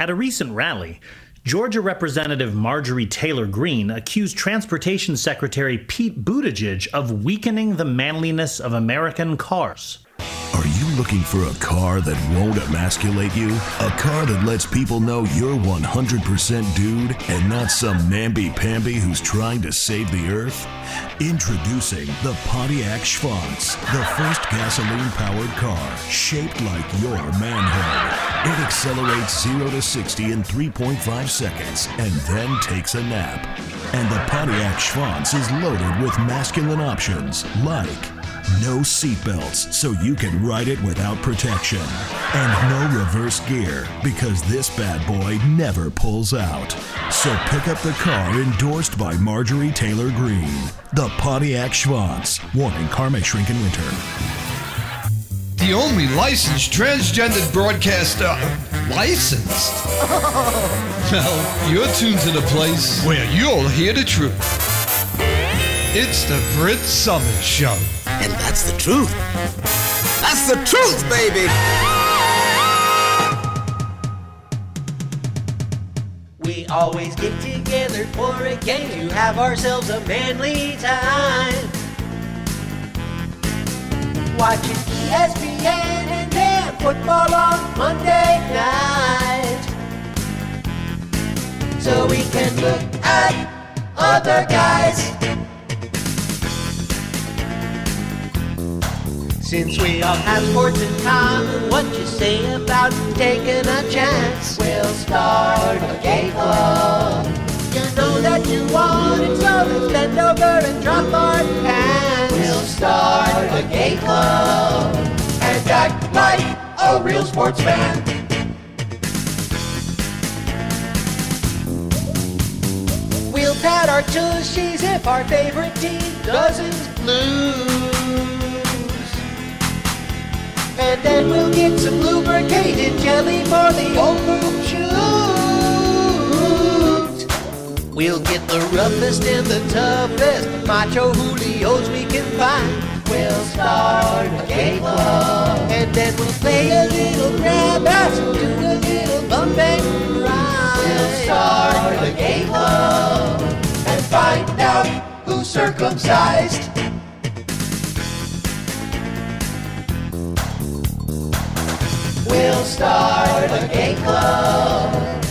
At a recent rally, Georgia Representative Marjorie Taylor Greene accused Transportation Secretary Pete Buttigieg of weakening the manliness of American cars. Looking for a car that won't emasculate you? A car that lets people know you're 100% dude and not some namby-pamby who's trying to save the earth? Introducing the Pontiac Schwanz, the first gasoline-powered car shaped like your manhood. It accelerates 0 to 60 in 3.5 seconds and then takes a nap. And the Pontiac Schwanz is loaded with masculine options like no seatbelts so you can ride it without protection. And no reverse gear because this bad boy never pulls out. So pick up the car endorsed by Marjorie Taylor Greene. The Pontiac Schwanz. Warning car may shrink in winter. The only licensed transgender broadcaster licensed. well, you're tuned to the place where you'll hear the truth. It's the Brit Somers Show. And that's the truth. That's the truth, baby. We always get together for a game to have ourselves a manly time. Watching ESPN and then football on Monday night. So we can look at other guys. Since we all have sports in common, what you say about taking a chance? We'll start a gay club. You know that you want it, so let's bend over and drop our pants. We'll start a gay club and act like a real sports fan. We'll pat our tushies if our favorite team doesn't lose. And then we'll get some lubricated jelly for the old poop. We'll get the roughest and the toughest macho Julios we can find. We'll start a gay club. And then we'll play a little grab ass do a little bump and ride. We'll start a gay club and find out who's circumcised. We'll start a gay club.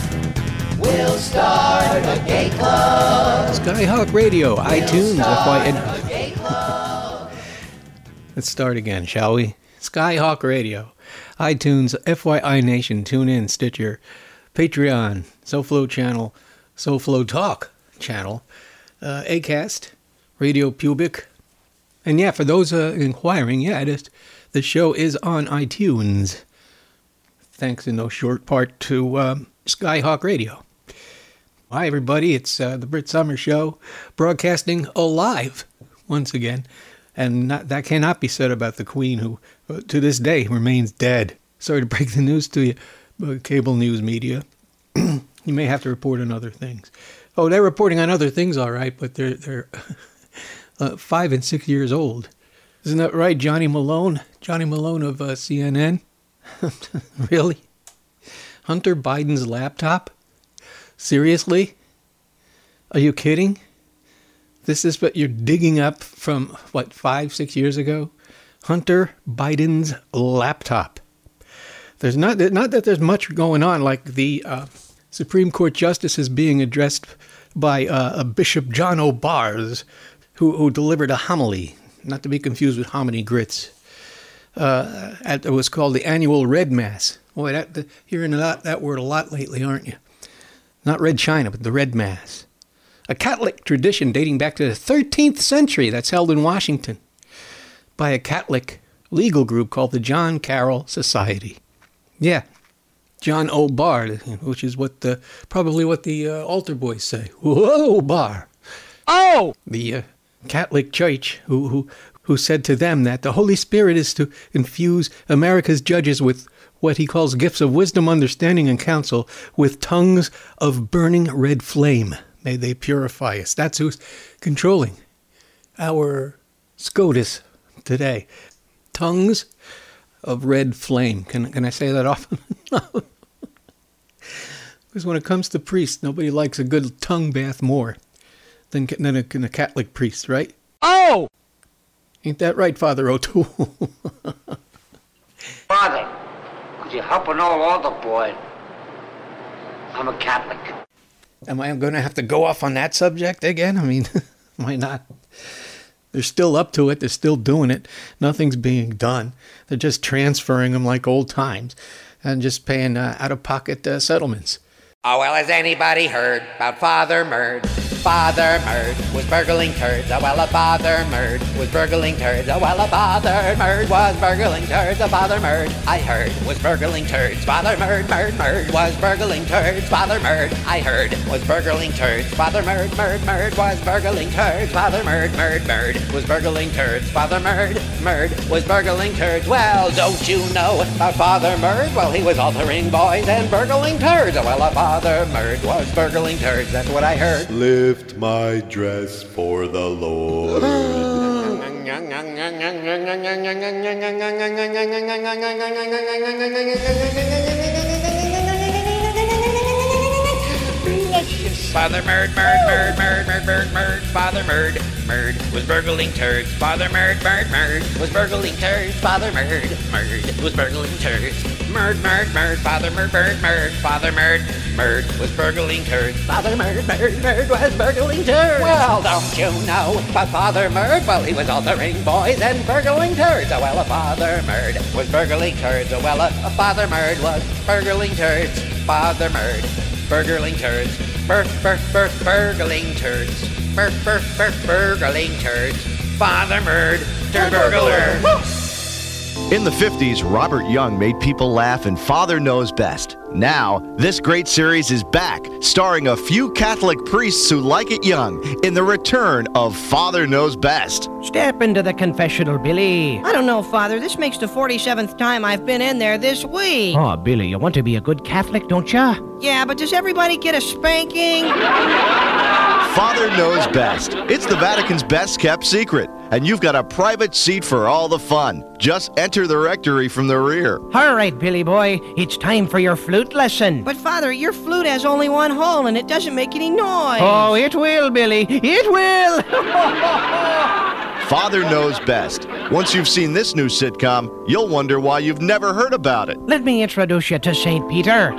We'll start a gay club. Skyhawk Radio, iTunes, Start FYN. a gay club. Let's start again, shall we? Skyhawk Radio, iTunes, FYI Nation, TuneIn, Stitcher, Patreon, SoFlo channel, SoFlo Talk channel, uh, Acast, Radio Pubic, and yeah, for those uh, inquiring, yeah, it is, the show is on iTunes. Thanks in no short part to um, Skyhawk Radio. Hi, everybody. It's uh, the Brit Somers Show, broadcasting alive once again. And not, that cannot be said about the Queen, who uh, to this day remains dead. Sorry to break the news to you, uh, cable news media. you may have to report on other things. Oh, they're reporting on other things, all right, but they're they're uh, five and six years old. Isn't that right, Johnny Malone? Johnny Malone of uh, CNN. really? Hunter Biden's laptop? Seriously? Are you kidding? This is what you're digging up from, what, five, six years ago? Hunter Biden's laptop. There's not, not that there's much going on, like the uh, Supreme Court justices being addressed by uh, Bishop John O'Bars, who, who delivered a homily, not to be confused with hominy grits uh, at it was called the annual Red Mass. Boy, that, the, hearing that, that word a lot lately, aren't you? Not Red China, but the Red Mass. A Catholic tradition dating back to the 13th century that's held in Washington by a Catholic legal group called the John Carroll Society. Yeah, John O. Bar, which is what the, probably what the uh, altar boys say. Whoa, Bar. Oh! The uh, Catholic Church who, who, who said to them that the Holy Spirit is to infuse America's judges with what he calls gifts of wisdom, understanding, and counsel, with tongues of burning red flame. May they purify us. That's who's controlling our SCOTUS today. Tongues of red flame. Can, can I say that often? Because when it comes to priests, nobody likes a good tongue bath more than, than, a, than a Catholic priest, right? Oh! Ain't that right, Father O'Toole? Father, could you help an old altar boy? I'm a Catholic. Am I going to have to go off on that subject again? I mean, why not? They're still up to it. They're still doing it. Nothing's being done. They're just transferring them like old times and just paying uh, out of pocket uh, settlements. Oh, well, has anybody heard about Father Murd? Father Murd was burgling turds. Oh, well, a Father Murd was burgling turds. Oh, well, a Father Murd was burgling turds. A Father Murd, I heard, was burgling turds. Father Murd, Murd, Murd was burgling turds. Father Murd, I heard, was burgling turds. Father Murd, Murd, Murd was burgling turds. Father Murd, Murd, Murd was burgling turds. Father Murd, Murd was burgling turds. Well, don't you know about Father Murd? Well, he was altering boys and burgling turds. Well, a Father Murd was burgling turds. That's what I heard. Lift my dress for the Lord. Father Murd, Murd, Murd, Murd, Murd, Murd, Murd, Father Murd, Murd was burgling turds. Father Murd, Murd, Murd was burgling turds. Father Murd, Murd was burgling turds. Murd, Murd, Murd, Father Murd, Murd, Murd, Father Murd, Murd was burgling turds. Father Murd, Murd, Murd was burgling turds. Well, don't you know about Father Murd? Well, he was altering boys and burgling turds. Oh, well, a Father Murd was burgling turds. Oh, well, a Father Murd was burgling turds. Father Murd, burgling turds. Bur, bur, bur, burgling turds. Bur, bur, bur, burgling turds. Father Murd, turd burglar. In the 50s, Robert Young made people laugh and Father Knows Best. Now, this great series is back, starring a few Catholic priests who like it young in the return of Father Knows Best. Step into the confessional, Billy. I don't know, Father. This makes the 47th time I've been in there this week. Oh, Billy, you want to be a good Catholic, don't ya? Yeah, but does everybody get a spanking? Father Knows Best. It's the Vatican's best kept secret, and you've got a private seat for all the fun. Just enter the rectory from the rear. All right, Billy boy, it's time for your flute lesson. But, Father, your flute has only one hole and it doesn't make any noise. Oh, it will, Billy. It will. Father Knows Best. Once you've seen this new sitcom, you'll wonder why you've never heard about it. Let me introduce you to St. Peter.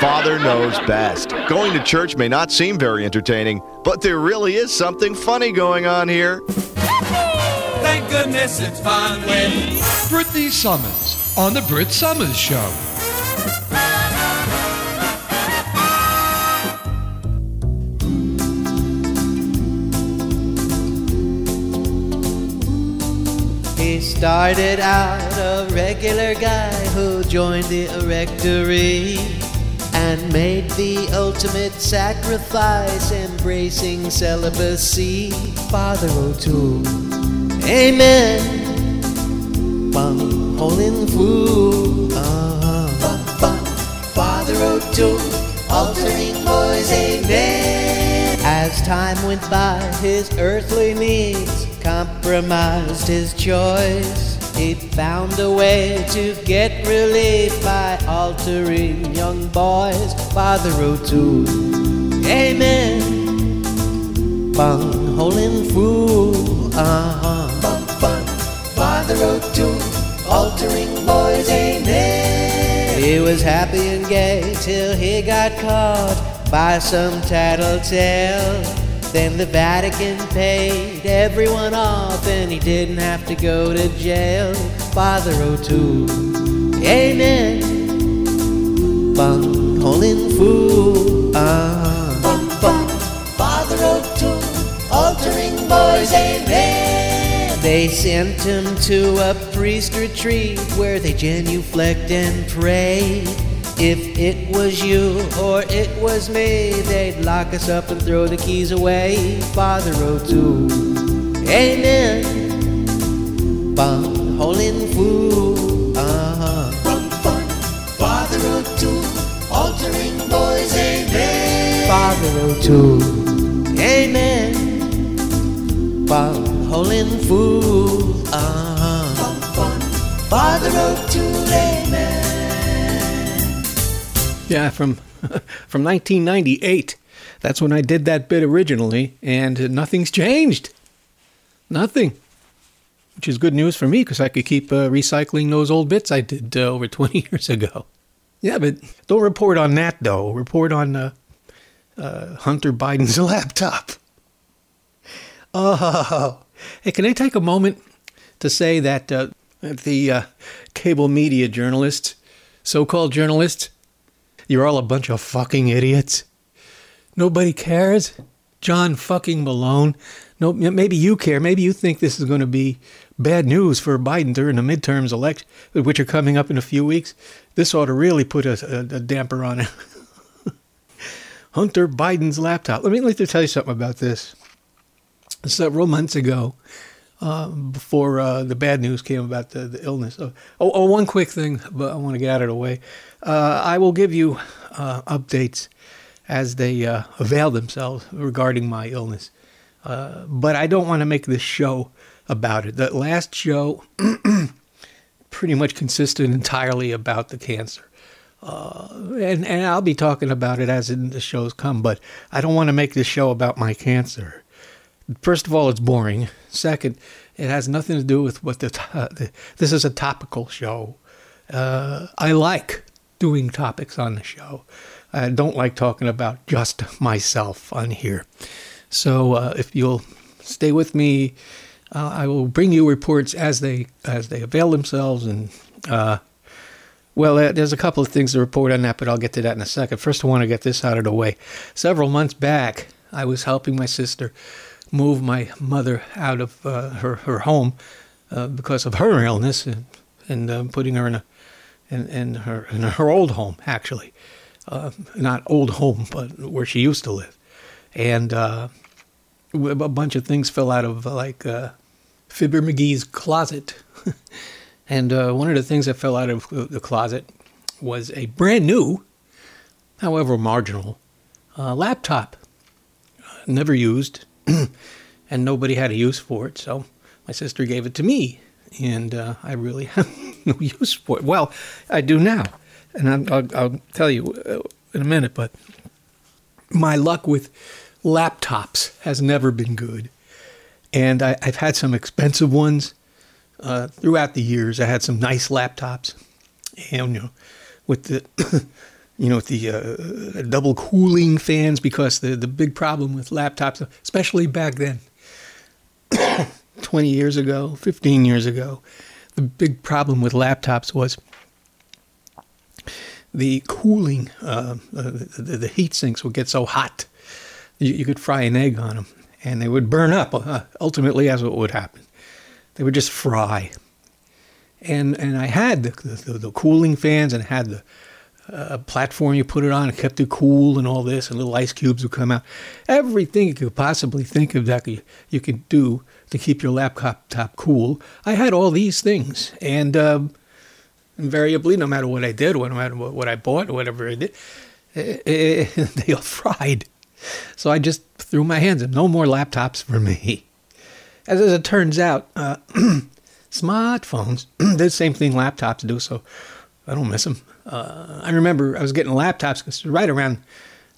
Father Knows Best. Going to church may not seem very entertaining, but there really is something funny going on here. Thank goodness it's fun with Britany Somers on the Brit Somers Show. He started out a regular guy who joined the rectory and made the ultimate sacrifice, embracing celibacy. Father O'Toole, Amen. Bum, holding fool. Uh-huh. Bum, bum. Father O'Toole, altering boys, amen. As time went by, his earthly needs compromised his choice. He found a way to get relief by altering young boys. Father O'Toole, amen. Bung, holding fool, uh-huh. Bum, bum. Father O'Toole, altering boys, amen. He was happy and gay till he got caught by some tattletale. Then the Vatican paid everyone off and he didn't have to go to jail. Father O'Toole, amen. Bung, holding fool, uh-huh. Bum, bum. Father O'Toole, altering boys, amen. They sent him to a priest retreat where they genuflect and pray. If it was you or it was me, they'd lock us up and throw the keys away. Father O'Toole, amen. Bum, holding fool. Uh-huh. Bum, bum. Father O'Toole, altering boys, amen. Father O'Toole, amen. Bum, holding fool. Uh-huh. Bum, bum. Father O'Toole, amen. Yeah, from from 1998. That's when I did that bit originally, and nothing's changed. Nothing. Which is good news for me because I could keep uh, recycling those old bits I did uh, over 20 years ago. Yeah, but don't report on that though. Report on uh, uh, Hunter Biden's laptop. Oh, hey, can I take a moment to say that uh, the uh, cable media journalists, so-called journalists, you're all a bunch of fucking idiots. Nobody cares. John fucking Malone. No, maybe you care. Maybe you think this is going to be bad news for Biden during the midterms election, which are coming up in a few weeks. This ought to really put a, a, a damper on it. Hunter Biden's laptop. Let me, let me tell you something about this. Several months ago, uh, before uh, the bad news came about the, the illness. Oh, oh, one quick thing, but I want to get out of the way. Uh, I will give you uh, updates as they uh, avail themselves regarding my illness. But I don't want to make this show about it. The last show pretty much consisted entirely about the cancer. Uh, and, and I'll be talking about it as the shows come, but I don't want to make this show about my cancer. First of all, it's boring. Second, it has nothing to do with what the, the this is a topical show. Uh, I like doing topics on the show. I don't like talking about just myself on here. So uh, if you'll stay with me, uh, I will bring you reports as they as they avail themselves. And uh, well, uh, there's a couple of things to report on that, but I'll get to that in a second. First, I want to get this out of the way. Several months back, I was helping my sister move my mother out of uh, her her home uh, because of her illness and and putting her in a in, in her in her old home actually uh, not old home, but where she used to live. And uh, a bunch of things fell out of like uh, Fibber McGee's closet. and uh, one of the things that fell out of the closet was a brand new, however marginal, uh, laptop. Never used, and nobody had a use for it. So my sister gave it to me, and uh, I really have no use for it. Well, I do now and I'll, I'll tell you uh, in a minute, but my luck with laptops has never been good. And I, have had some expensive ones uh, throughout the years. I had some nice laptops, and you know, with the you know with the uh, double cooling fans because the the big problem with laptops, especially back then, twenty years ago, fifteen years ago, the big problem with laptops was the cooling, uh, the, the, the, heat sinks would get so hot, you, you, could fry an egg on them, and they would burn up. Uh, ultimately, that's what would happen. They would just fry. And and I had the, the, the cooling fans and had the uh, platform you put it on, it kept it cool and all this, and little ice cubes would come out. Everything you could possibly think of that you, you could do to keep your laptop top cool. I had all these things, and um, invariably, no matter what I did, no matter what I bought, or whatever I did, eh, eh, they all fried. So I just threw my hands up. No more laptops for me. As, as it turns out, uh, smartphones the same thing laptops do, so I don't miss them. Uh, I remember I was getting laptops because right around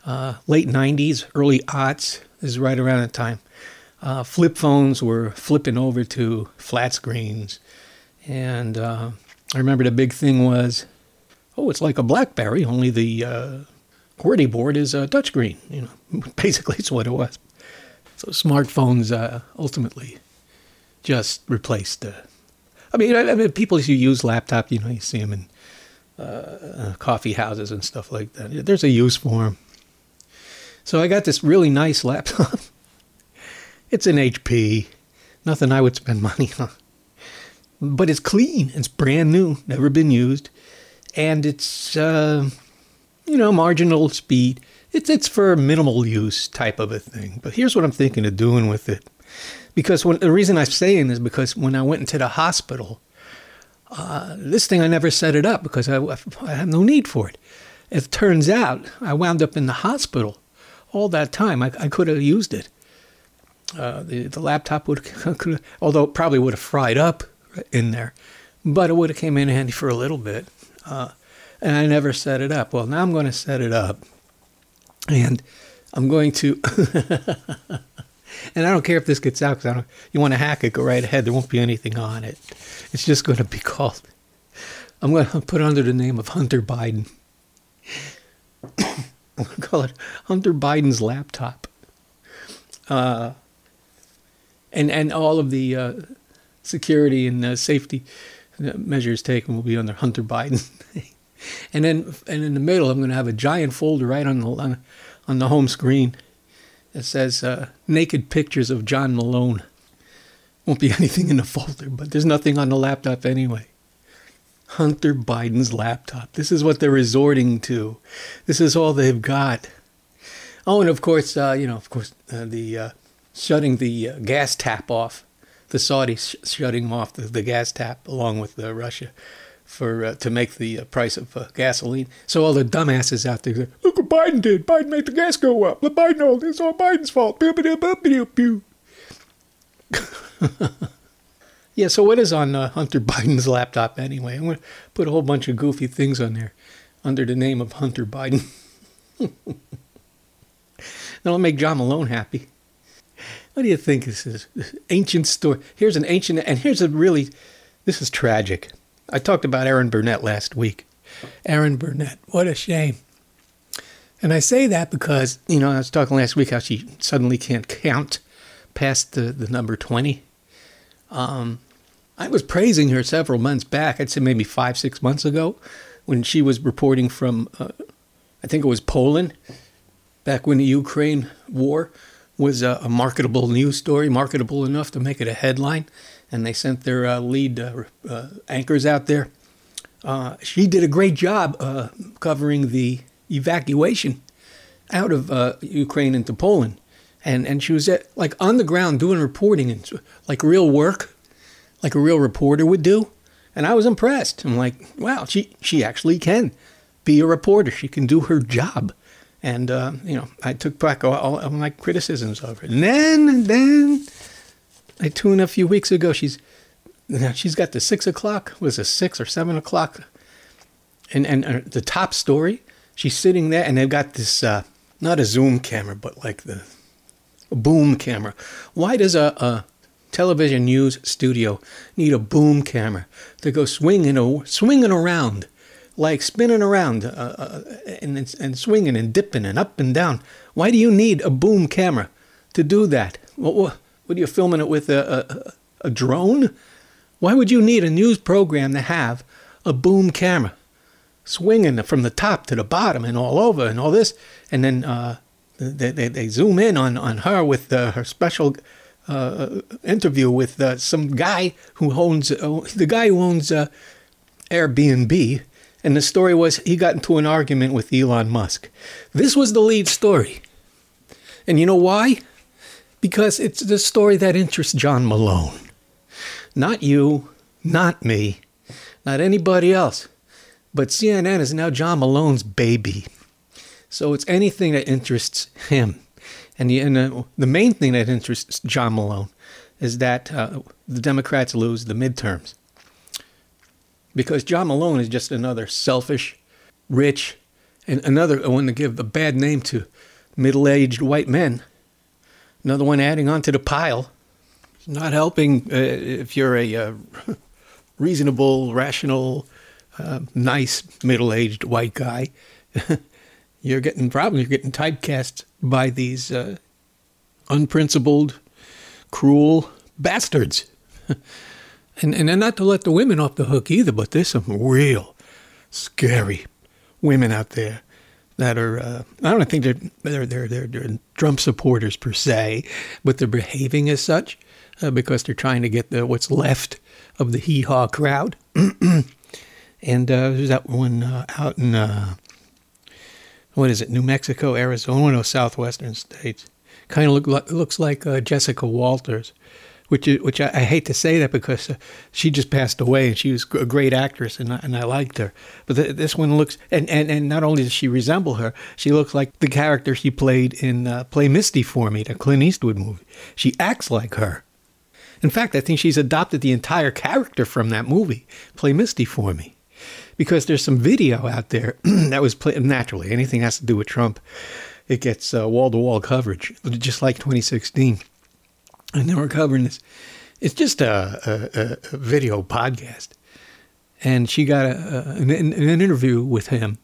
uh, late 90s, early aughts is right around the time. Uh, flip phones were flipping over to flat screens, and uh, I remember the big thing was, oh, it's like a BlackBerry, only the uh, QWERTY board is a touchscreen. You know, basically, it's what it was. So smartphones uh, ultimately just replaced. Uh, I mean, I mean, people who use laptop, you know, you see them in uh, coffee houses and stuff like that. There's a use for them. So I got this really nice laptop. it's an HP. Nothing I would spend money on but it's clean. It's brand new, never been used, and it's uh, you know marginal speed. It's it's for minimal use type of a thing. But here's what I'm thinking of doing with it, because when, the reason I'm saying is because when I went into the hospital, uh, this thing I never set it up because I, I have no need for it. It turns out I wound up in the hospital all that time. I, I could have used it. Uh, the, the laptop would, could, although it probably would have fried up in there, but it would have came in handy for a little bit. Uh, and I never set it up. Well, now I'm going to set it up, and I'm going to. and I don't care if this gets out because I don't. You want to hack it? Go right ahead. There won't be anything on it. It's just going to be called. I'm going to put under the name of Hunter Biden. I'm going to call it Hunter Biden's laptop. Uh, and and all of the uh, security and uh, safety measures taken will be under Hunter Biden. and then and in the middle, I'm going to have a giant folder right on the on the home screen that says uh, "naked pictures of John Malone." Won't be anything in the folder, but there's nothing on the laptop anyway. Hunter Biden's laptop. This is what they're resorting to. This is all they've got. Oh, and of course, uh, you know, of course, uh, the uh, shutting the uh, gas tap off, the Saudis sh- shutting off the, the, gas tap along with uh, Russia for uh, to make the uh, price of uh, gasoline. So all the dumbasses out there, look what Biden did. Biden made the gas go up. The Biden, all it's all Biden's fault. yeah. So what is on uh, Hunter Biden's laptop anyway? I'm gonna put a whole bunch of goofy things on there under the name of Hunter Biden. That'll make John Malone happy. What do you think this is? This ancient story. Here's an ancient, and here's a really, this is tragic. I talked about Erin Burnett last week. Erin Burnett, what a shame. And I say that because, you know, I was talking last week how she suddenly can't count past the, the number 20. Um, I was praising her several months back, I'd say maybe five, six months ago, when she was reporting from, uh, I think it was Poland, back when the Ukraine war was a, a, marketable news story, marketable enough to make it a headline, and they sent their uh, lead uh, uh, anchors out there. Uh, she did a great job uh, covering the evacuation out of Ukraine into Poland, and and she was at, like on the ground doing reporting and like real work, like a real reporter would do, and I was impressed. I'm like, wow, she she actually can be a reporter. She can do her job. And, uh, you know, I took back all, all, my criticisms of her. And then, then I tuned a few weeks ago. She's she's got the six o'clock, was it six or seven o'clock? And, and uh, the top story, she's sitting there and they've got this, uh, not a zoom camera, but like the boom camera. Why does a, a television news studio need a boom camera to go swinging, swinging around like spinning around uh, uh, and, and swinging and dipping and up and down. Why do you need a boom camera to do that? What, what, what are you filming it with a, a, a drone? Why would you need a news program to have a boom camera swinging from the top to the bottom and all over and all this? And then uh, they, they, they, zoom in on, on her with uh, her special uh, interview with uh, some guy who owns uh, the guy who owns uh, Airbnb and the story was he got into an argument with Elon Musk. This was the lead story. And you know why? Because it's the story that interests John Malone. Not you, not me, not anybody else. But CNN is now John Malone's baby. So it's anything that interests him. And the, and the, the main thing that interests John Malone is that uh, the Democrats lose the midterms because John Malone is just another selfish, rich, and another one to give a bad name to middle aged white men. Another one adding on to the pile. It's Not helping uh, if you're a uh, reasonable, rational, uh, nice middle aged white guy. you're getting probably you're getting typecast by these uh, unprincipled, cruel bastards. And, and not to let the women off the hook either, but there's some real scary women out there that are, uh, I don't think they're, they're, they're, they're, they're Trump supporters per se, but they're behaving as such uh, because they're trying to get the, what's left of the hee haw crowd. and uh, there's that one uh, out in, uh, what is it, New Mexico, Arizona, one of those southwestern states. Kind of look, looks like uh, Jessica Walters which which I, I, hate to say that because uh, she just passed away and she was a great actress and I, and I liked her. But th- this one looks and, and and not only does she resemble her, she looks like the character she played in uh, Play Misty for Me, the Clint Eastwood movie. She acts like her. In fact, I think she's adopted the entire character from that movie, Play Misty for Me. because there's some video out there that was played naturally. Anything has to do with Trump, it gets wall to wall coverage, just like 2016. And they were covering this. It's just a, a, a video podcast. And she got a, an, an interview with him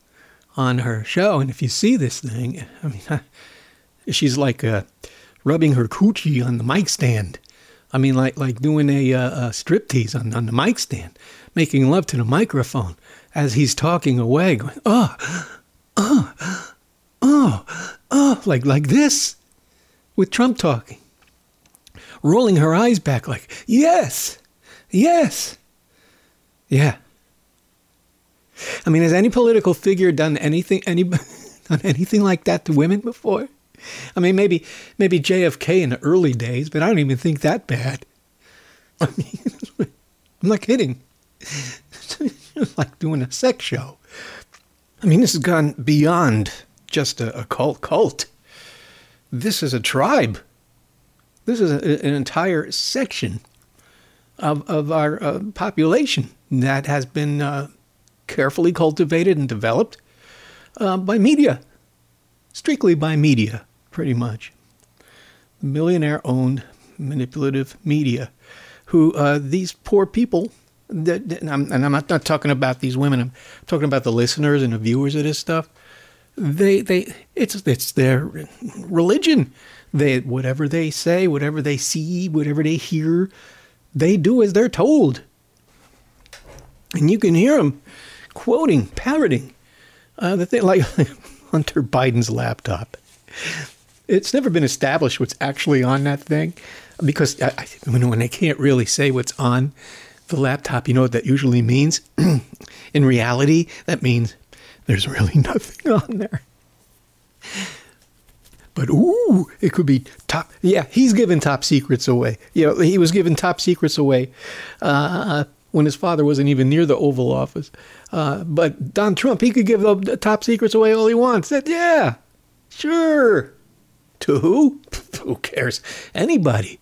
on her show. And if you see this thing, I mean, she's like uh, rubbing her coochie on the mic stand. I mean, like like doing a, uh, a striptease on, on the mic stand, making love to the microphone as he's talking away, going, oh, oh, oh, oh, like like this, with Trump talking, rolling her eyes back, like yes, yes, yeah. I mean, has any political figure done anything any done anything like that to women before? I mean, maybe maybe JFK in the early days, but I don't even think that bad. I mean, I'm not kidding. Like doing a sex show. I mean, this has gone beyond just a, a cult. Cult. This is a tribe. This is a, an entire section of of our uh, population that has been uh, carefully cultivated and developed uh, by media, strictly by media pretty much. Millionaire owned manipulative media, who uh, these poor people, that, and, I'm, and I'm not, not talking about these women, I'm talking about the listeners and the viewers of this stuff. They, they, it's, it's their religion. They, whatever they say, whatever they see, whatever they hear, they do as they're told. And you can hear them quoting, parroting uh, the thing like Hunter Biden's laptop it's never been established what's actually on that thing because I, I, when they can't really say what's on the laptop, you know what that usually means? In reality, that means there's really nothing on there. But ooh, it could be top. Yeah, he's giving top secrets away. You know, he was giving top secrets away uh, when his father wasn't even near the Oval Office. Uh, but Don Trump, he could give the top secrets away all he wants. Said, yeah, sure. To who? Who cares? Anybody.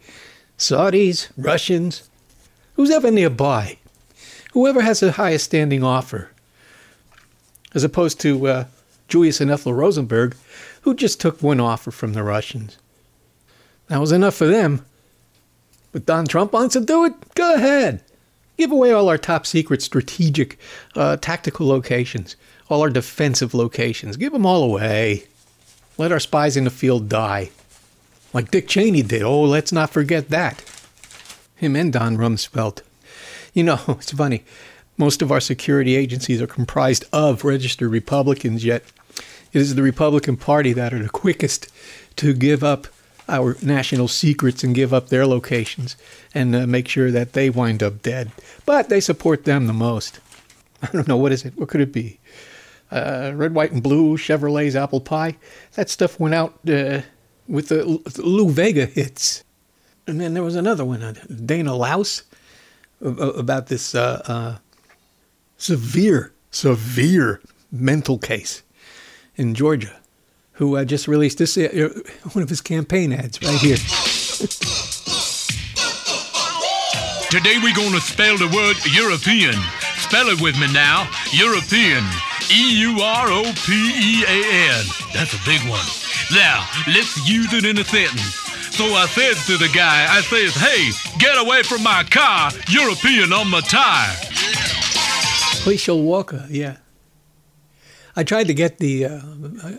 Saudis, Russians, who's ever nearby. Whoever has the highest standing offer. As opposed to uh, Julius and Ethel Rosenberg, who just took one offer from the Russians. That was enough for them. But Don Trump wants to do it? Go ahead. Give away all our top secret strategic uh, tactical locations, all our defensive locations. Give them all away. Let our spies in the field die. Like Dick Cheney did. Oh, let's not forget that. Him and Don Rumsfeld. You know, it's funny. Most of our security agencies are comprised of registered Republicans, yet it is the Republican Party that are the quickest to give up our national secrets and give up their locations and uh, make sure that they wind up dead. But they support them the most. I don't know. What is it? What could it be? uh, Red, White, and Blue, Chevrolet's Apple Pie. That stuff went out uh, with the, Lou Vega hits. And then there was another one, uh, Dana Laus, about this uh, uh, severe, severe mental case in Georgia, who uh, just released this one of his campaign ads right here. Today we're going to spell the word European. Spell it with me now. European. E U R O P E A N. That's a big one. Now, let's use it in a sentence. So I says to the guy, I says, hey, get away from my car, European on my tire. Herschel Walker, yeah. I tried to get the uh,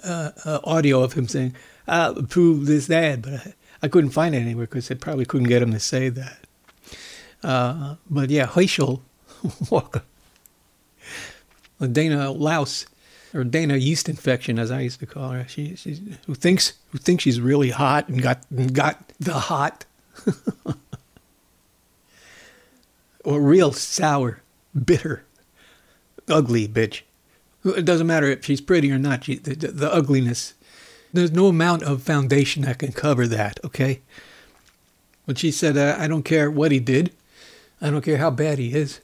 uh, uh, audio of him saying, I'll approve this ad, but I, I couldn't find it anywhere because they probably couldn't get him to say that. Uh, but yeah, Herschel Walker. Dana Louse, or Dana yeast infection, as I used to call her. She, she's who thinks who thinks she's really hot and got got the hot, or real sour, bitter, ugly bitch. It doesn't matter if she's pretty or not. She, the, the ugliness. There's no amount of foundation that can cover that. Okay. But she said, uh, I don't care what he did. I don't care how bad he is.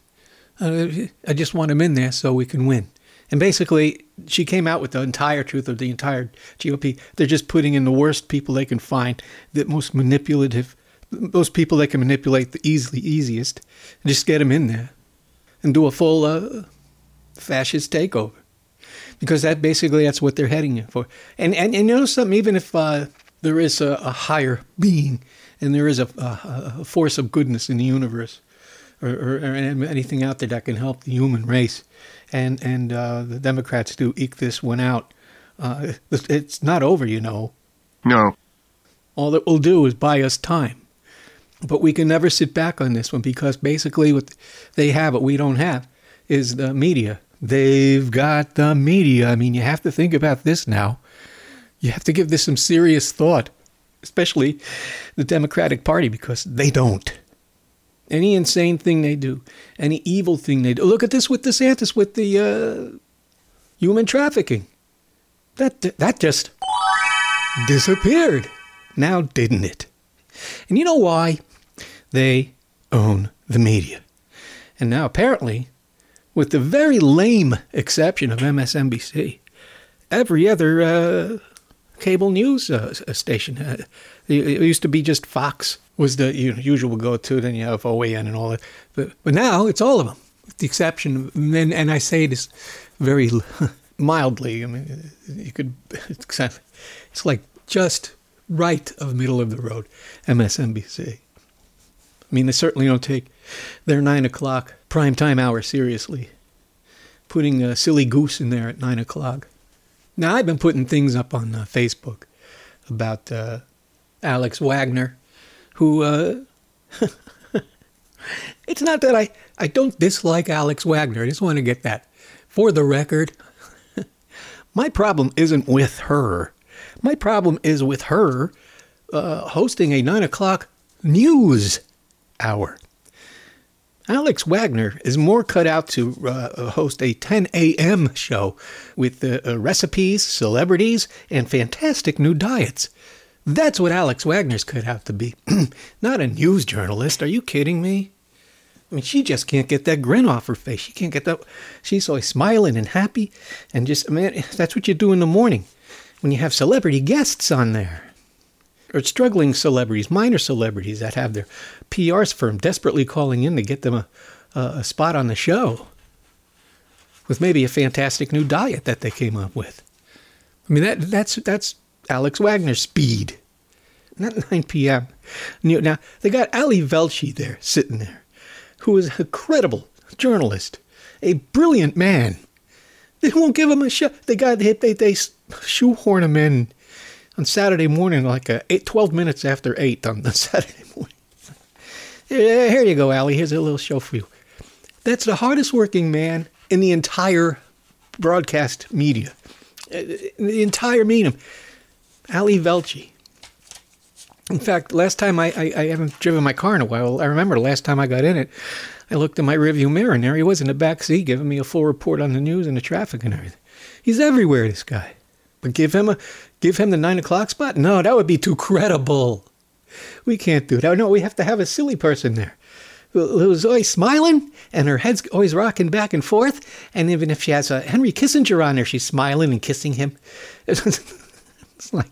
I just want him in there so we can win. And basically, she came out with the entire truth of the entire GOP. They're just putting in the worst people they can find, the most manipulative, those people they can manipulate the easily easiest, and just get them in there and do a full uh, fascist takeover because that basically that's what they're heading for. And and, and you know something, even if uh, there is a, a, higher being and there is a, a, a, force of goodness in the universe or, or, or, anything out there that can help the human race, and and uh, the Democrats do eke this one out. Uh, it's not over, you know. No. All that will do is buy us time. But we can never sit back on this one because basically what they have, what we don't have, is the media. They've got the media. I mean, you have to think about this now. You have to give this some serious thought, especially the Democratic Party, because they don't. Any insane thing they do, any evil thing they do. Look at this with DeSantis with the uh, human trafficking. That that just disappeared. Now, didn't it? And you know why? They own the media. And now, apparently, with the very lame exception of MSNBC, every other uh, cable news uh, station, uh, it used to be just Fox was the usual go-to. Then you have OAN and all that, but, but now it's all of them, with the exception. And, and I say this very mildly. I mean, you could. It's like just right of middle of the road, MSNBC. I mean, they certainly don't take their nine o'clock prime time hour seriously. Putting a silly goose in there at nine o'clock. Now, I've been putting things up on uh, Facebook about uh, Alex Wagner, who. Uh, it's not that I, I don't dislike Alex Wagner. I just want to get that for the record. My problem isn't with her. My problem is with her uh, hosting a 9 o'clock news hour. Alex Wagner is more cut out to uh, host a 10 a.m. show with uh, recipes, celebrities, and fantastic new diets. That's what Alex Wagner's cut out to be. Not a news journalist. Are you kidding me? I mean, she just can't get that grin off her face. She can't get that. She's always smiling and happy, and just, I mean, that's what you do in the morning when you have celebrity guests on there. Or struggling celebrities, minor celebrities that have their PR's firm desperately calling in to get them a, a, spot on the show with maybe a fantastic new diet that they came up with. I mean, that that's that's Alex Wagner's speed. Not 9 p.m. Now, they got Ali Velshi there, sitting there who is a credible journalist, a brilliant man. They won't give him a show. They got they they, they shoehorn him in on Saturday morning, like a eight, 12 minutes after eight on the Saturday morning. Here you go, Ali. Here's a little show for you. That's the hardest working man in the entire broadcast media, uh, the entire medium. Ali Velshi. In fact, last time I, I, I, haven't driven my car in a while. I remember the last time I got in it, I looked in my rearview mirror and there he was in the back seat giving me a full report on the news and the traffic and everything. He's everywhere, this guy. But give him a give him the nine o'clock spot? No, that would be too credible. We can't do that. No, we have to have a silly person there who's always smiling and her head's always rocking back and forth. And even if she has a Henry Kissinger on there, she's smiling and kissing him. it's like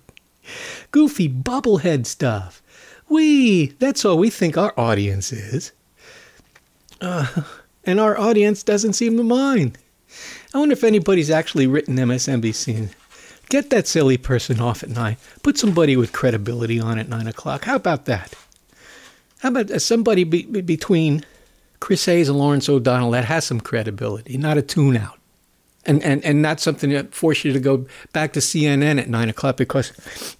goofy bubblehead stuff. We, that's all we think our audience is. Uh, and our audience doesn't seem to mind. I wonder if anybody's actually written MSNBC get that silly person off at nine. Put somebody with credibility on at nine o'clock. How about that? How about uh, somebody be, be between Chris Hayes and Lawrence O'Donnell that has some credibility, not a tune out? and, and, and not something that forced you to go back to CNN at nine o'clock because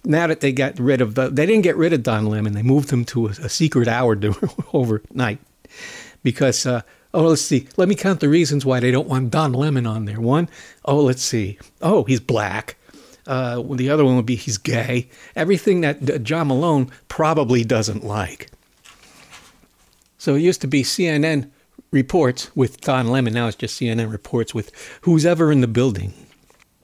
now that they got rid of, the, they didn't get rid of Don Lemon, they moved him to a, a secret hour overnight because, uh, oh, let's see, let me count the reasons why they don't want Don Lemon on there. One, oh, let's see, oh, he's black. Uh, the other one would be he's gay. Everything that John Malone probably doesn't like. So it used to be CNN reports with Don Lemon. Now it's just CNN reports with who's ever in the building.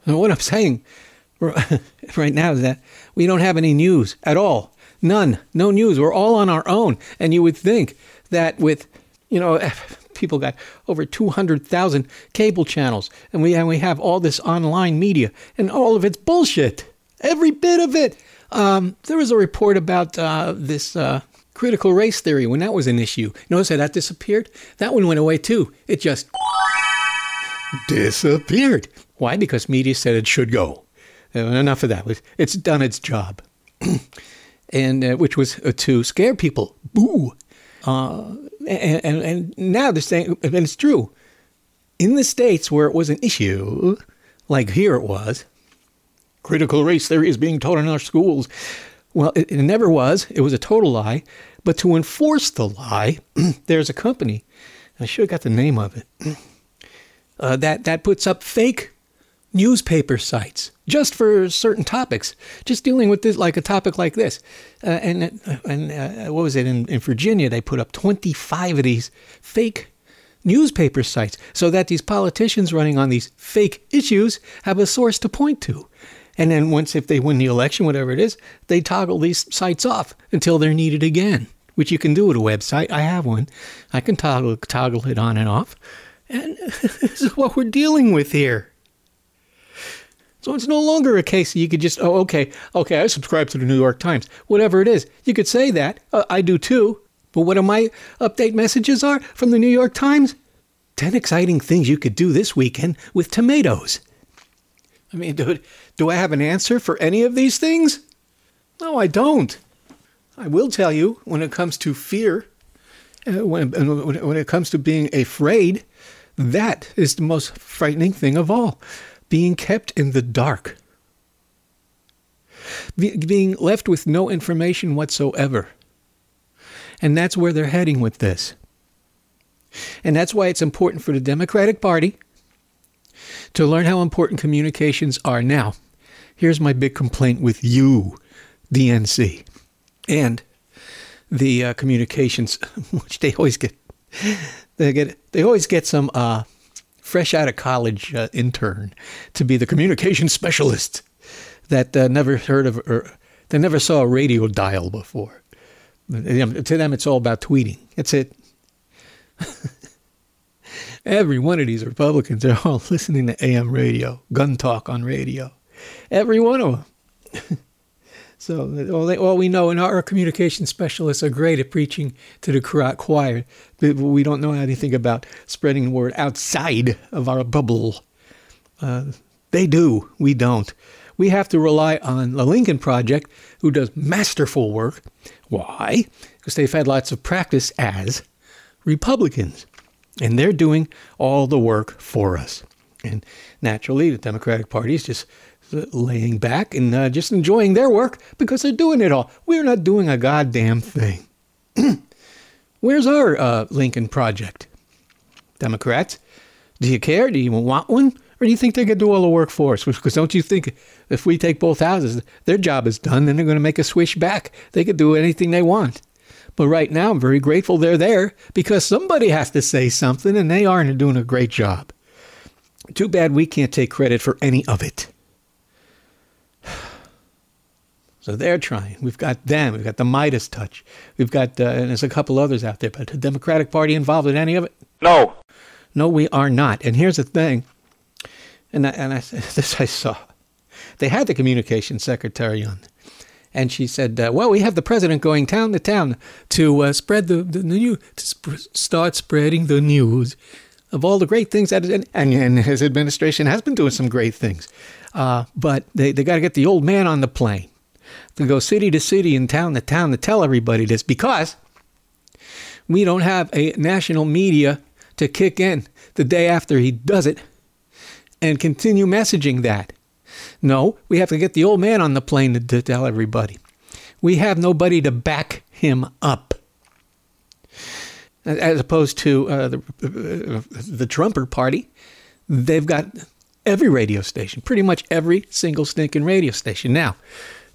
And what I'm saying right now is that we don't have any news at all. None. No news. We're all on our own. And you would think that with, you know, people got over 200,000 cable channels and we, and we have all this online media and all of it's bullshit. Every bit of it. Um, there was a report about uh, this uh, critical race theory when that was an issue. Notice how that disappeared? That one went away too. It just disappeared. Why? Because media said it should go. Uh, enough of that. It's done its job, and uh, which was uh, to scare people. Boo. Uh, and, and, and now they're saying, and it's true. In the states where it was an issue, like here it was, critical race theory is being taught in our schools. Well, it, it never was. It was a total lie. But to enforce the lie, there's a company. I should have got the name of it. Uh, that that puts up fake newspaper sites just for certain topics, just dealing with this like a topic like this. Uh, and and uh, what was it in, in Virginia? They put up 25 of these fake newspaper sites so that these politicians running on these fake issues have a source to point to. And then once if they win the election, whatever it is, they toggle these sites off until they're needed again, which you can do with a website. I have one. I can toggle toggle it on and off. And this is what we're dealing with here. So it's no longer a case that you could just, oh, okay, okay, I subscribe to the New York Times, whatever it is. You could say that. Uh, I do too. But what are my update messages are from the New York Times? 10 exciting things you could do this weekend with tomatoes. I mean, dude, do I have an answer for any of these things? No, I don't. I will tell you when it comes to fear, uh, when, when it comes to being afraid, that is the most frightening thing of all being kept in the dark, Be- being left with no information whatsoever. And that's where they're heading with this. And that's why it's important for the Democratic Party to learn how important communications are. Now, here's my big complaint with you, DNC, and the uh, communications, which they always get. They get. They always get some uh, fresh out of college uh, intern to be the communication specialist that uh, never heard of or they never saw a radio dial before. To them, it's all about tweeting. That's it. Every one of these Republicans are all listening to AM radio, gun talk on radio. Every one of them. So all, they, all we know, and our communication specialists are great at preaching to the choir, but we don't know anything about spreading the word outside of our bubble. Uh, they do, we don't. We have to rely on the Lincoln Project, who does masterful work. Why? Because they've had lots of practice as Republicans, and they're doing all the work for us. And naturally, the Democratic Party is just laying back and uh, just enjoying their work because they're doing it all. We're not doing a goddamn thing. Where's our uh, Lincoln Project? Democrats, do you care? Do you want one? Or do you think they could do all the work for us? Because don't you think if we take both houses, their job is done, then they're going to make a swish back. They could do anything they want. But right now, I'm very grateful they're there because somebody has to say something, and they aren't doing a great job. Too bad we can't take credit for any of it. So they're trying. We've got them. We've got the MeidasTouch. We've got, uh, and there's a couple others out there, but the Democratic Party involved in any of it? No. No, we are not. And here's the thing, and I, and I, this I saw. They had the communications secretary on, and she said, uh, "Well, we have the president going town to town to uh, spread the, the news, to sp- start spreading the news of all the great things that, and, and his administration has been doing some great things, uh, but they they got to get the old man on the plane." To go city to city and town to town to tell everybody this because we don't have a national media to kick in the day after he does it and continue messaging that. No, we have to get the old man on the plane to, to tell everybody. We have nobody to back him up. As opposed to uh, the, uh, the Trumper party, they've got every radio station, pretty much every single stinking radio station. Now,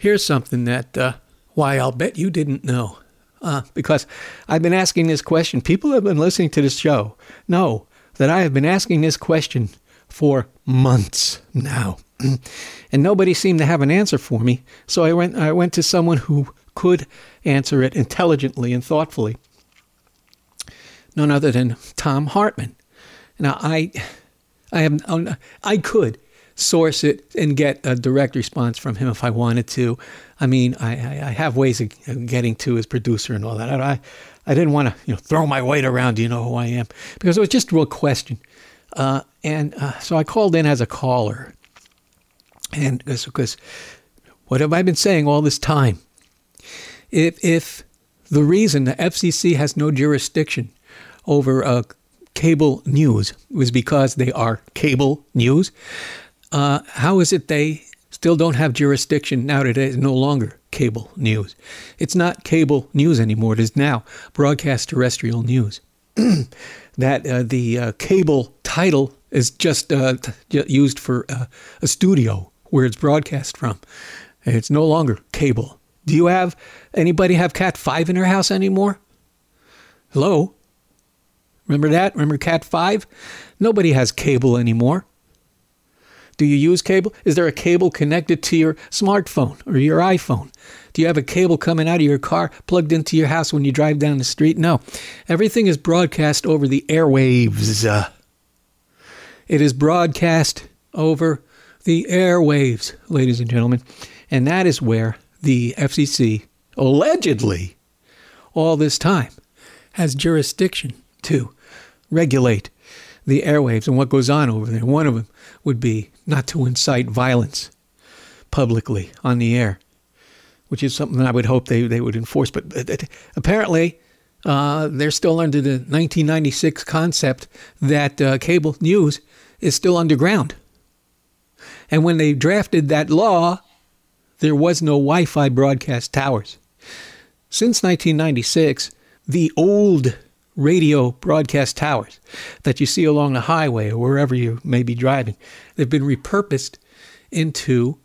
Here's something that, uh, why, I'll bet you didn't know. Uh, because I've been asking this question. People have been listening to this show know that I have been asking this question for months now. and nobody seemed to have an answer for me. So I went, I went to someone who could answer it intelligently and thoughtfully. None other than Thom Hartmann. Now, I, I, am, I could source it and get a direct response from him if I wanted to. I mean, I, I have ways of getting to his producer and all that. I, I didn't want to you know throw my weight around. Do you know who I am? Because it was just a real question. Uh, And uh, so I called in as a caller. And because what have I been saying all this time? If, if the reason the FCC has no jurisdiction over uh, cable news was because they are cable news, uh, how is it they still don't have jurisdiction now that it is no longer cable news? It's not cable news anymore. It is now broadcast terrestrial news. that uh, the uh, cable title is just uh, t- used for uh, a studio where it's broadcast from. It's no longer cable. Do you have anybody have Cat 5 in their house anymore? Hello? Remember that? Remember Cat 5? Nobody has cable anymore. Do you use cable? Is there a cable connected to your smartphone or your iPhone? Do you have a cable coming out of your car plugged into your house when you drive down the street? No. Everything is broadcast over the airwaves. It is broadcast over the airwaves, ladies and gentlemen. And that is where the FCC allegedly all this time has jurisdiction to regulate the airwaves and what goes on over there. One of them would be not to incite violence publicly on the air, which is something I would hope they, they would enforce. But uh, apparently, uh, they're still under the 1996 concept that uh, cable news is still underground. And when they drafted that law, there was no Wi Fi broadcast towers. Since 1996, the old radio broadcast towers that you see along the highway or wherever you may be driving. They've been repurposed into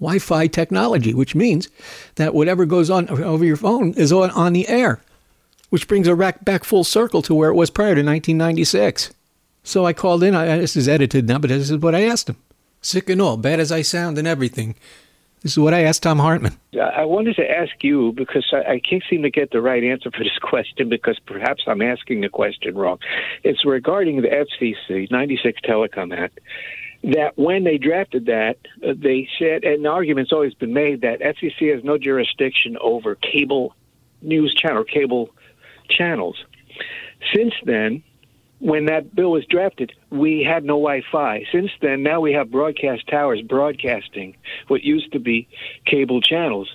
Wi Fi technology, which means that whatever goes on over your phone is on, on the air, which brings back, back full circle to where it was prior to 1996. So I called in. I, this is edited now, but this is what I asked him. Sick and all, bad as I sound and everything. This is what I asked Thom Hartmann. I wanted to ask you because I, I can't seem to get the right answer for this question because perhaps I'm asking the question wrong. It's regarding the FCC 96 Telecom Act. That when they drafted that, uh, they said, and the argument's always been made that FCC has no jurisdiction over cable news channel, cable channels. Since then, when that bill was drafted, we had no Wi-Fi. Since then, now we have broadcast towers broadcasting what used to be cable channels.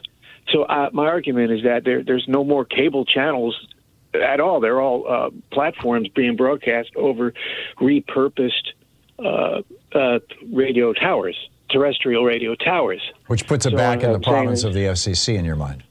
So uh, my argument is that there, there's no more cable channels at all. They're all uh, platforms being broadcast over repurposed uh, uh radio towers, terrestrial radio towers. Which puts it so back in the province of the FCC in your mind.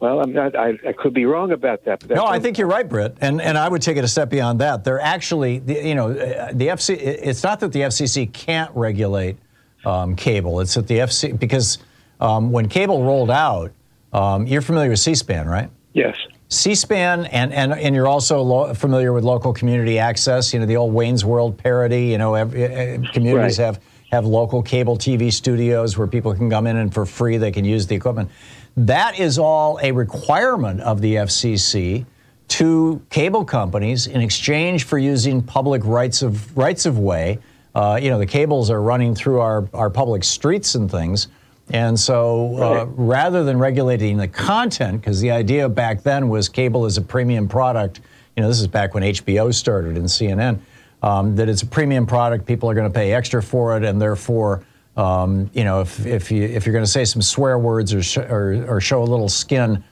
Well, I'm not, I, I could be wrong about that. no, I think you're right, Britt, and and I would take it a step beyond that. They're actually, you know, uh, the FC. It's not that the FCC can't regulate um, cable. It's that the FC because um, when cable rolled out, um, you're familiar with C-SPAN, right? Yes. C-SPAN, and and and you're also lo- familiar with local community access. You know, the old Wayne's World parody. You know, every, uh, communities right. have have local cable TV studios where people can come in and for free they can use the equipment. That is all a requirement of the FCC to cable companies in exchange for using public rights of rights of way. Uh, you know, the cables are running through our, our public streets and things. And so uh, right. rather than regulating the content, because the idea back then was cable is a premium product, you know, this is back when HBO started and CNN, um, that it's a premium product, people are going to pay extra for it, and therefore um, you know, if, if, you, if you're going to say some swear words or, sh- or, or, show a little skin,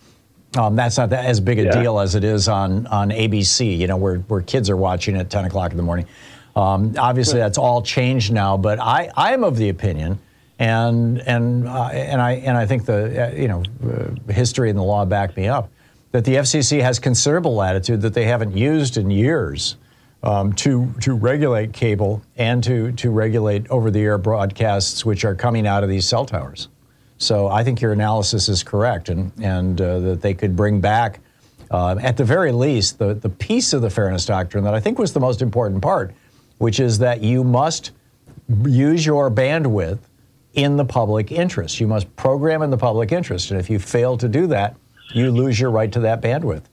um, that's not that, as big a yeah. deal as it is on, on ABC, you know, where, where kids are watching at 10 o'clock in the morning. Um, obviously, that's all changed now, but I, I am of the opinion, and, and, uh, and, I, and I think the uh, you know, uh, history and the law back me up, that the FCC has considerable latitude that they haven't used in years um, to to regulate cable and to to regulate over-the-air broadcasts, which are coming out of these cell towers. So I think your analysis is correct, and and uh, that they could bring back, uh, at the very least, the the piece of the fairness doctrine that I think was the most important part, which is that you must use your bandwidth in the public interest. You must program in the public interest, and if you fail to do that, you lose your right to that bandwidth.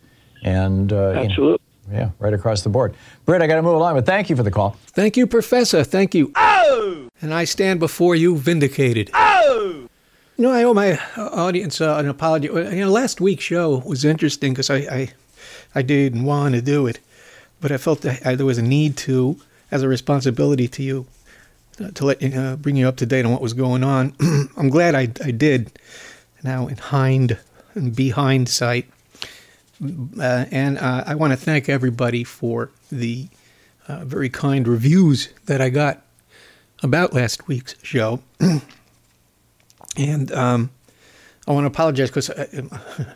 And uh, absolutely. You know, yeah, right across the board. Britt, I got to move along, but thank you for the call. Thank you, Professor. Thank you. Oh! And I stand before you vindicated. Oh! You know, I owe my audience uh, an apology. You know, last week's show was interesting because I, I, I didn't want to do it, but I felt that I, there was a need to, as a responsibility to you uh, to let you uh, bring you up to date on what was going on. I'm glad I, I did. Now in hind and behind sight, uh, and uh, I want to thank everybody for the uh, very kind reviews that I got about last week's show. and um, I want to apologize because I,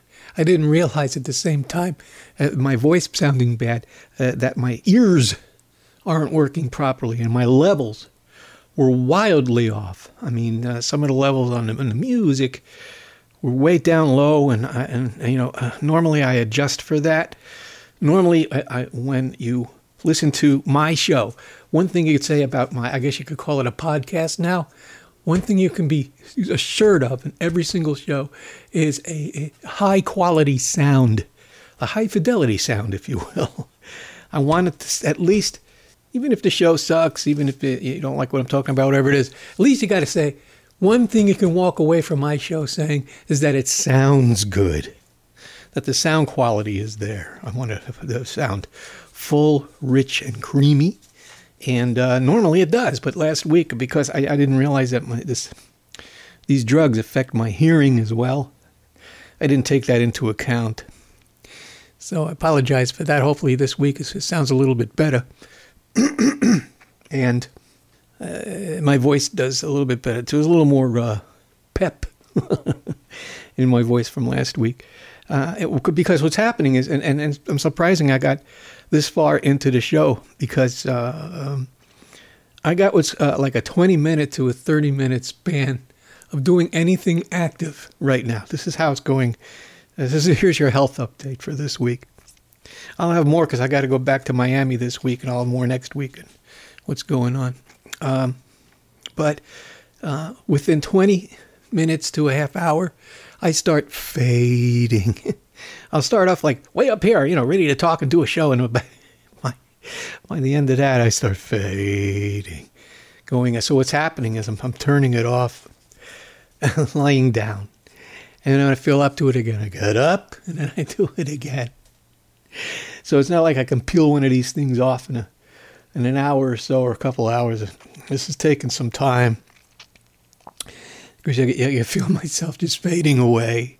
I, didn't realize at the same time, uh, my voice sounding bad, uh, that my ears aren't working properly and my levels were wildly off. I mean, uh, some of the levels on the, on the, music were way down low, and, I, and you know, uh, normally I adjust for that. Normally, I, I, when you listen to my show, one thing you could say about my, I guess you could call it a podcast now. One thing you can be assured of in every single show is a, a high quality sound, a high fidelity sound, if you will. I want it to at least even if the show sucks, even if it, you don't like what I'm talking about, whatever it is, at least you got to say one thing you can walk away from my show saying is that it sounds good, that the sound quality is there. I want to sound full, rich, and creamy. And uh, normally it does, but last week, because I, I didn't realize that my, this, these drugs affect my hearing as well, I didn't take that into account. So I apologize for that. Hopefully, this week it sounds a little bit better. and uh, my voice does a little bit better. There's a little more uh, pep in my voice from last week. Uh, it, because what's happening is, and, and, and, I'm surprising I got this far into the show because uh, um, I got what's uh, like a 20 minute to a 30 minute span of doing anything active right now. This is how it's going. This is, here's your health update for this week. I'll have more because I got to go back to Miami this week, and I'll have more next week and what's going on. Um, but uh, within 20 minutes to a half hour, I start fading. I'll start off like way up here, you know, ready to talk and do a show, and by, by the end of that, I start fading, going. So what's happening is I'm, I'm turning it off, lying down, and then I feel up to it again. I get up, and then I do it again. So it's not like I can peel one of these things off in a in an hour or so or a couple hours. This is taking some time because I, I feel myself just fading away.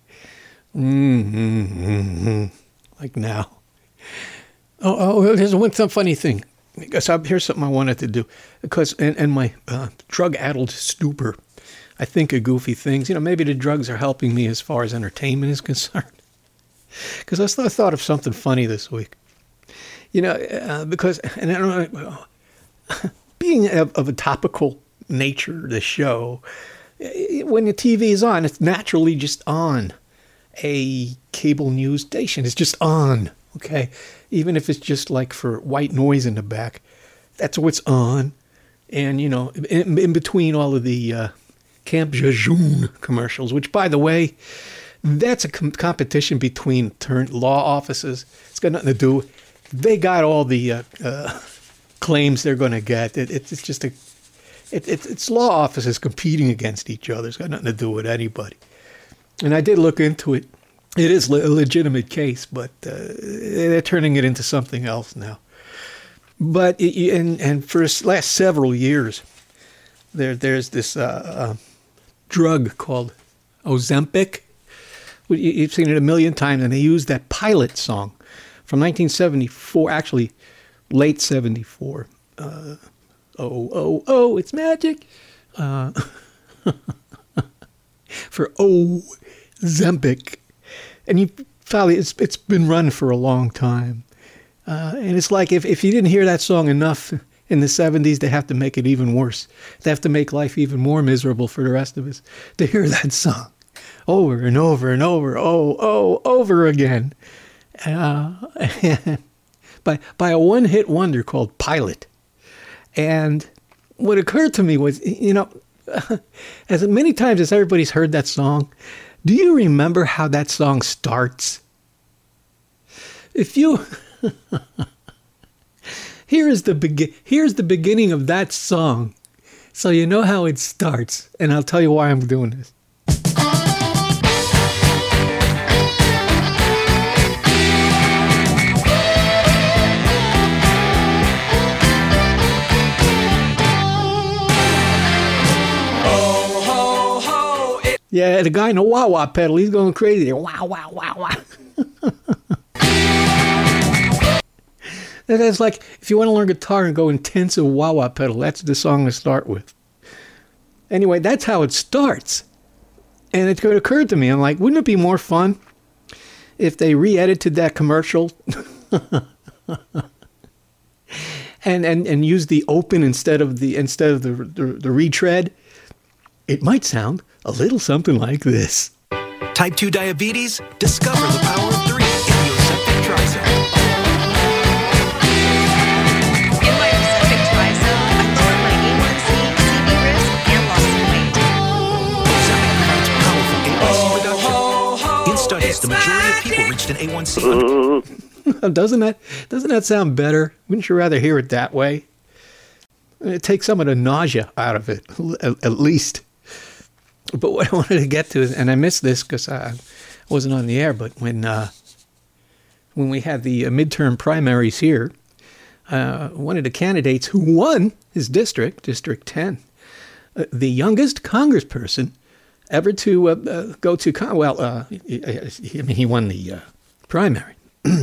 Mm-hmm, like now. Oh, oh, there's a one some funny thing. Because I, here's something I wanted to do. Because and, and my uh, drug-addled stupor, I think of goofy things. You know, maybe the drugs are helping me as far as entertainment is concerned. Because I thought of something funny this week. You know, uh, because, and I don't know, being of, of a topical nature, the show, when the TV is on, it's naturally just on a cable news station. It's just on, okay? Even if it's just like for white noise in the back, that's what's on. And, you know, in, in between all of the uh, Camp Lejeune commercials, which, by the way, that's a com- competition between turn law offices. It's got nothing to do. They got all the uh, uh, claims they're going to get. It, it, it's just a, it, it, it's law offices competing against each other. It's got nothing to do with anybody. And I did look into it. It is a legitimate case, but uh, they're turning it into something else now. But it, and and for the last several years, there there's this uh, uh, drug called Ozempic You've seen it a million times, and they used that pilot song from 1974, actually late 74. Uh, oh, oh, oh, it's magic. Uh, for Oh Zempic. And you probably, it's, it's been run for a long time. Uh, and it's like if, if you didn't hear that song enough in the 70s, they have to make it even worse. They have to make life even more miserable for the rest of us to hear that song over and over and over, oh, oh, over again. Uh, by, by a one hit wonder called Pilot. And what occurred to me was, you know, as many times as everybody's heard that song, do you remember how that song starts? If you here is the begin here's the beginning of that song. So you know how it starts, and I'll tell you why I'm doing this. Yeah, the guy in the wah wah pedal, he's going crazy. Wow, wow, wow, wow. That's like if you want to learn guitar and go intensive wah wah pedal, that's the song to start with. Anyway, that's how it starts. And it occurred to me, I'm like, wouldn't it be more fun if they re-edited that commercial and, and and used the open instead of the instead of the, the the retread? It might sound a little something like this. Type 2 diabetes? Discover the power of 3 in Yosemite Trizone. In my Ozempic Trizone, I lowered my A1C, CV risk, and lost weight. Powerful A1C reduction. In studies, the majority of people reached an A1C. doesn't that doesn't that sound better? Wouldn't you rather hear it that way? It takes some of the nausea out of it, at, at least. But what I wanted to get to and I missed this because I wasn't on the air, but when uh, when we had the uh, midterm primaries here, uh, one of the candidates who won his district, District 10, uh, the youngest congressperson ever to uh, uh, go to, con- well, uh, I mean, he won the primary,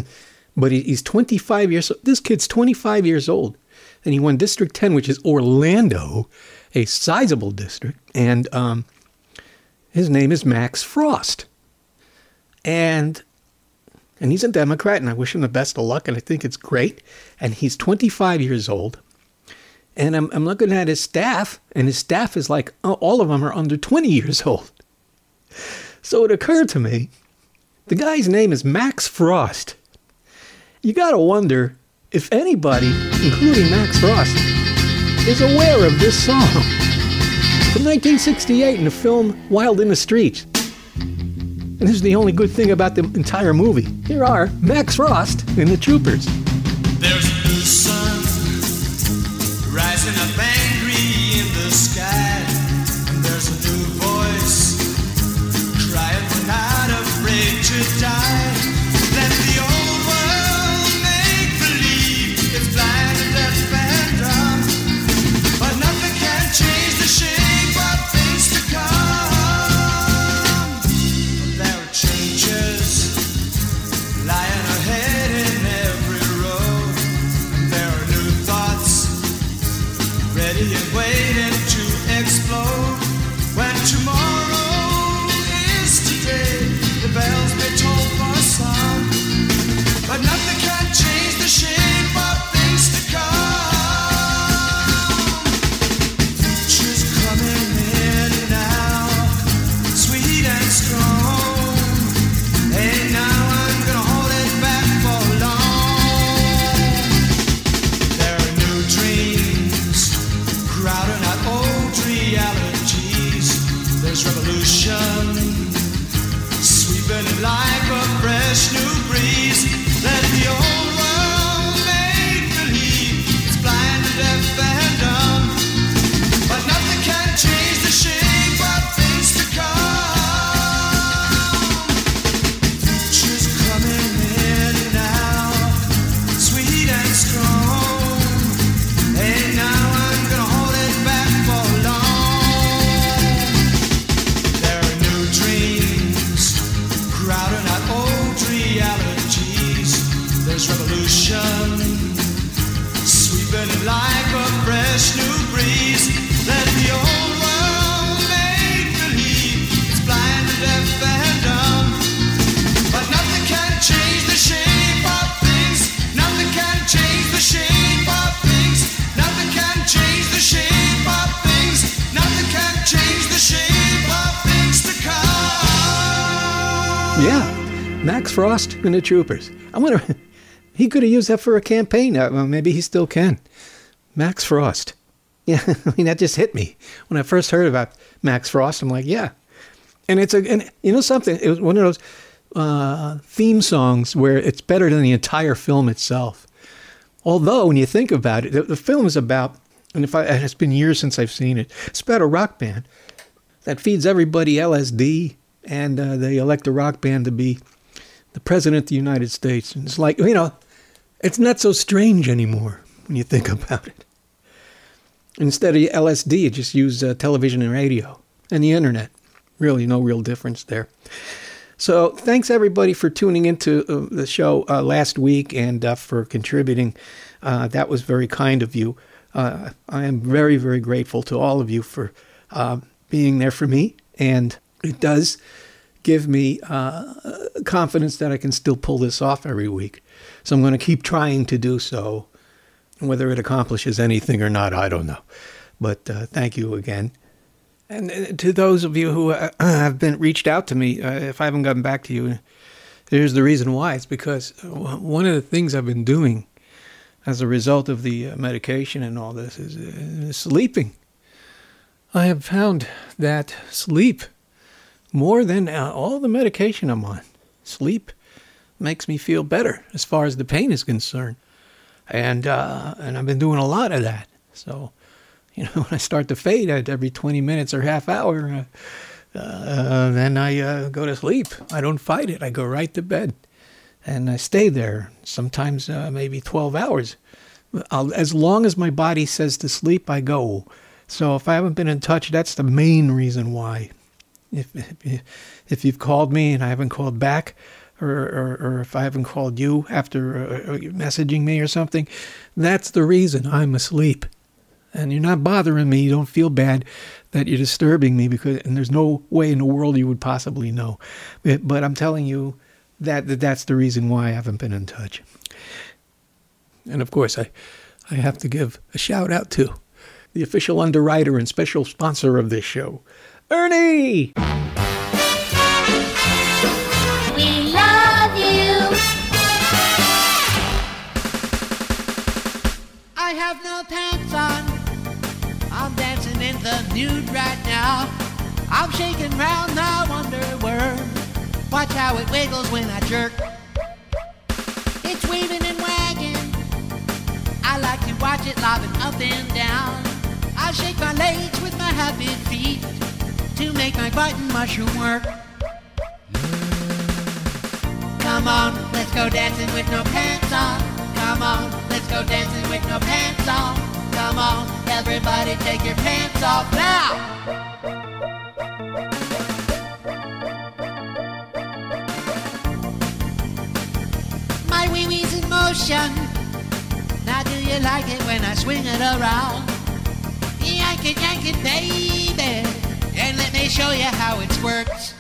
but he, he's 25 years old. This kid's 25 years old, and he won District 10, which is Orlando, a sizable district, and um, his name is Max Frost. And and he's a Democrat, and I wish him the best of luck, and I think it's great. And he's 25 years old. And I'm, I'm looking at his staff, and his staff is like, oh, all of them are under 20 years old. So it occurred to me the guy's name is Max Frost. You got to wonder if anybody, including Max Frost, is aware of this song from 1968 in the film Wild in the Streets. And this is the only good thing about the entire movie. Here are Max Frost and the Troopers. Frost and the Troopers. I wonder, he could have used that for a campaign. Uh, well, maybe he still can. Max Frost. Yeah, I mean, that just hit me. When I first heard about Max Frost, I'm like, yeah. And it's a, and you know something? It was one of those uh, theme songs where it's better than the entire film itself. Although, when you think about it, the, the film is about, and if I, it's been years since I've seen it, it's about a rock band that feeds everybody LSD, and uh, they elect a rock band to be the president of the United States. And it's like, you know, it's not so strange anymore when you think about it. Instead of LSD, you just use uh, television and radio and the internet. really no real difference there. So thanks everybody for tuning into uh, the show uh, last week and uh, for contributing. Uh, that was very kind of you. Uh, I am very very grateful to all of you for being there for me, and it does give me uh, confidence that I can still pull this off every week. So I'm going to keep trying to do so. Whether it accomplishes anything or not, I don't know. But uh, thank you again. And uh, to those of you who uh, have been reached out to me, uh, if I haven't gotten back to you, here's the reason why. It's because one of the things I've been doing as a result of the medication and all this is, is sleeping. I have found that sleep, more than uh, all the medication I'm on, sleep makes me feel better as far as the pain is concerned. And uh, and I've been doing a lot of that. So, you know, when I start to fade at every 20 minutes or half hour, uh, uh, then I uh, go to sleep. I don't fight it. I go right to bed, and I stay there. Sometimes uh, maybe 12 hours. I'll, as long as my body says to sleep, I go. So if I haven't been in touch, that's the main reason why. If if, if you've called me and I haven't called back, or, or, or if I haven't called you after uh, uh, messaging me or something, that's the reason I'm asleep. And you're not bothering me. You don't feel bad that you're disturbing me because, and there's no way in the world you would possibly know. But, but I'm telling you that, that that's the reason why I haven't been in touch. And of course, I, I have to give a shout out to the official underwriter and special sponsor of this show, Ernie. We love you. I have no pants on. I'm dancing in the nude right now. I'm shaking round my underwear. Watch how it wiggles when I jerk. It's weaving and wagging. I like to watch it lobbing up and down. I shake my legs with my happy feet to make my button mushroom work. Come on, let's go dancing with no pants on. Come on, let's go dancing with no pants on. Come on, everybody take your pants off now. My wee wee's in motion. Now do you like it when I swing it around? Yank it, yank it, baby. And let me show you how it squirts.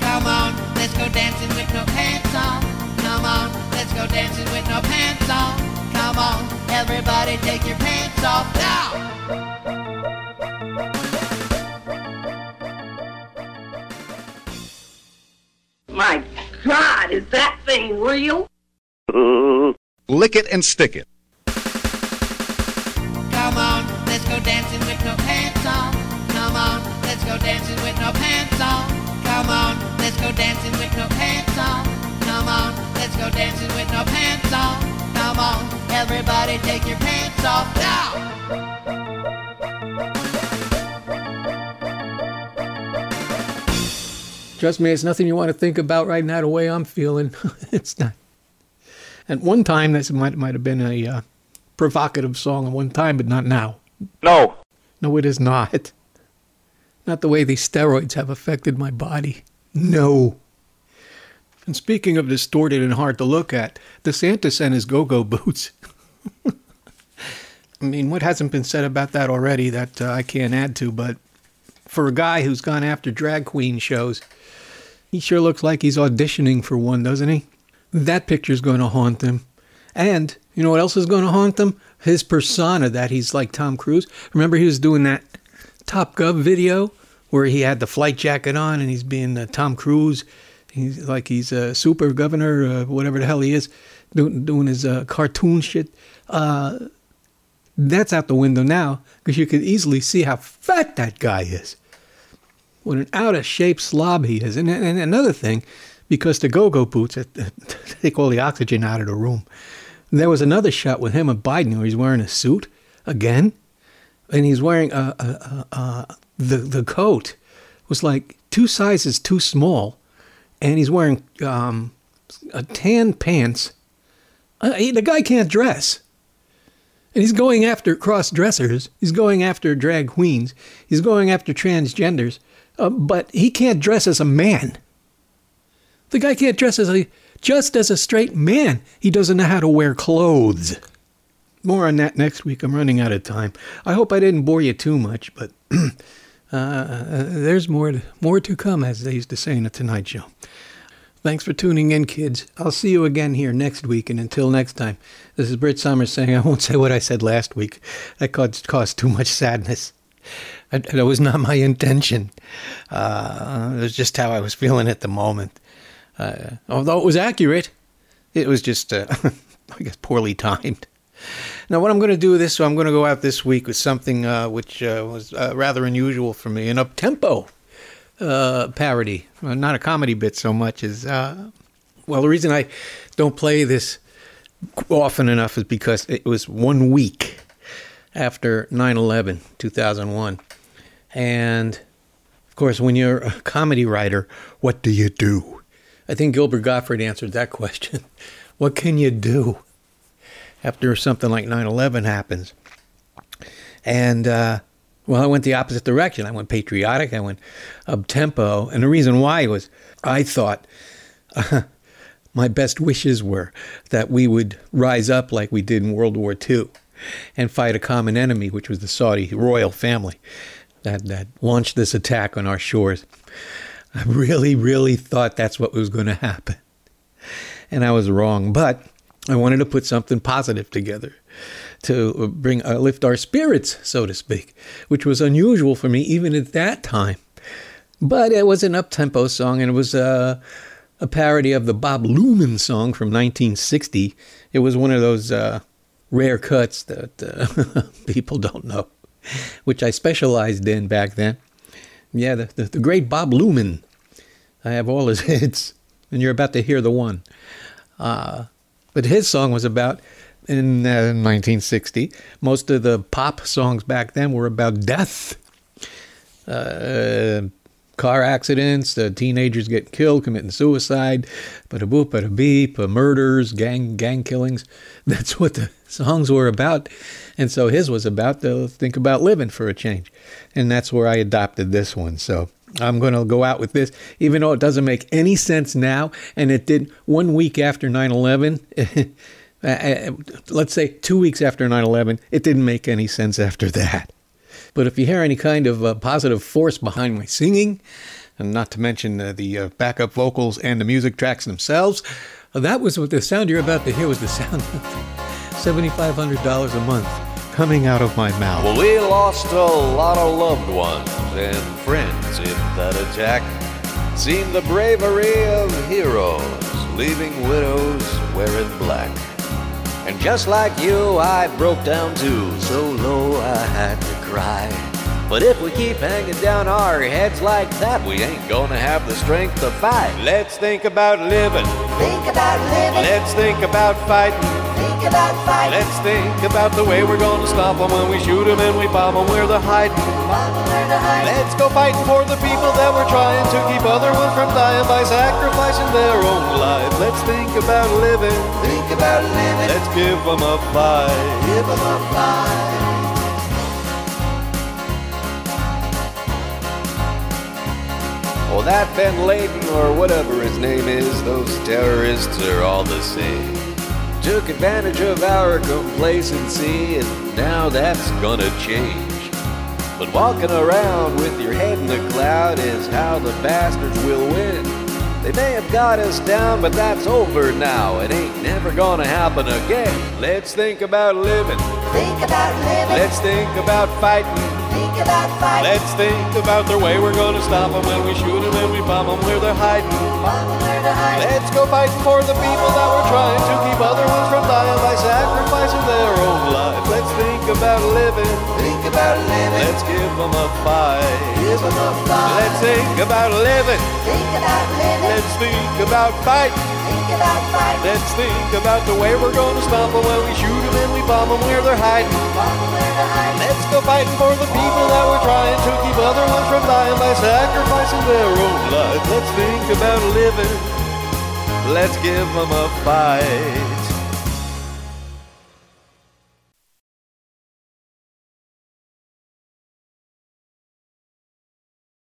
Come on, let's go dancing with no pants on. Come on, let's go dancing with no pants on. Come on, everybody take your pants off now. My God, is that thing real? Lick it and stick it. Dancing with no pants on. Come on, let's go dancing with no pants on. Come on, everybody take your pants off now. Trust me, it's nothing you want to think about right now. The way I'm feeling, it's not. At one time, this might might have been a uh, provocative song at one time, but not now. No. No, it is not. Not the way these steroids have affected my body. No. And speaking of distorted and hard to look at, DeSantis and his go-go boots. I mean, what hasn't been said about that already that uh, I can't add to, but for a guy who's gone after drag queen shows, he sure looks like he's auditioning for one, doesn't he? That picture's going to haunt him. And you know what else is going to haunt him? His persona that he's like Tom Cruise. Remember he was doing that Top Gun video where he had the flight jacket on and he's being uh, Tom Cruise. He's like he's a super governor, uh, whatever the hell he is, doing, doing his uh, cartoon shit. Uh, that's out the window now because you can easily see how fat that guy is. What an out of shape slob he is. And, and another thing, because the go go boots take all the oxygen out of the room. There was another shot with him and Biden where he's wearing a suit again, and he's wearing a, a, a, a the the coat was like two sizes too small, and he's wearing um, a tan pants. Uh, he- the guy can't dress. And he's going after cross dressers. He's going after drag queens. He's going after transgenders. Uh, but he can't dress as a man. The guy can't dress as a just as a straight man. He doesn't know how to wear clothes. More on that next week. I'm running out of time. I hope I didn't bore you too much, but uh, there's more to, more to come, as they used to say in the Tonight Show. Thanks for tuning in, kids. I'll see you again here next week, and until next time, this is Britt Somers saying I won't say what I said last week. That caused, caused too much sadness. That, was not my intention. Uh, it was just how I was feeling at the moment. Uh, although it was accurate, it was just, uh, I guess, poorly timed. Now, what I'm going to do this, so I'm going to go out this week with something uh, which uh, was uh, rather unusual for me, an up-tempo uh, parody. Well, not a comedy bit so much as, uh, well, the reason I don't play this often enough is because it was one week after 9-11, 2001. And, of course, when you're a comedy writer, what do you do? I think Gilbert Gottfried answered that question. what can you do after something like 9 11 happens? And, uh, well, I went the opposite direction. I went patriotic, I went up tempo. And the reason why was I thought my best wishes were that we would rise up like we did in World War II and fight a common enemy, which was the Saudi royal family that, that launched this attack on our shores. I really, really thought that's what was going to happen. And I was wrong. But I wanted to put something positive together to bring uh, lift our spirits, so to speak, which was unusual for me even at that time. But it was an up-tempo song, and it was uh, a parody of the Bob Luman song from 1960. It was one of those uh, rare cuts that uh, people don't know, which I specialized in back then. Yeah, the, the, the great Bob Luman. I have all his hits, and you're about to hear the one. Uh, but his song was about in uh, 1960. Most of the pop songs back then were about death, uh, car accidents, uh, teenagers getting killed, committing suicide, but a boop, but a beep, uh, murders, gang gang killings. That's what the songs were about, and so his was about to think about living for a change, and that's where I adopted this one. So. I'm going to go out with this, even though it doesn't make any sense now. And it did one week after 9 11. Uh, let's say two weeks after 9 11, it didn't make any sense after that. But if you hear any kind of uh, positive force behind my singing, and not to mention uh, the uh, backup vocals and the music tracks themselves, uh, that was what the sound you're about to hear was the sound of $7,500 a month coming out of my mouth. Well, we lost a lot of loved ones and friends in that attack. Seen the bravery of heroes leaving widows wearing black. And just like you, I broke down too, so low I had to cry. But if we keep hanging down our heads like that, we ain't gonna have the strength to fight. Let's think about living. Think about living. Let's think about fighting. About fighting. Let's think about the way we're gonna stop them when we shoot them and we bomb them where they're hiding. Let's go fighting for the people that we're trying to keep other ones from dying by sacrificing their own lives. Let's think about living. Think about living. Let's give them a fight. Give them a fight. Well, that Ben Laden or whatever his name is, those terrorists are all the same. Took advantage of our complacency, and now that's gonna change. But walking around with your head in the cloud is how the bastards will win. They may have got us down, but that's over now. It ain't never gonna happen again. Let's think about living. Think about living. Let's think about fighting. Think about fighting. Let's think about the way we're gonna stop them when we shoot them and we bomb them where they're hiding. Bomb them where they're hiding. Let's go fighting for the people that we're trying to keep other ones from dying by sacrificing their own lives. Let's think about living. Think about living. Let's give them a fight. Give them a fight. Let's think about living. Think about living. Let's think about fighting. Think about fighting. Let's think about the way we're gonna stop them when we shoot them and we bomb them where they're hiding. Bomb them where they're hiding. Let's fighting for the people that we're trying to keep other ones from dying by sacrificing their own lives. Let's think about living. Let's give them a fight.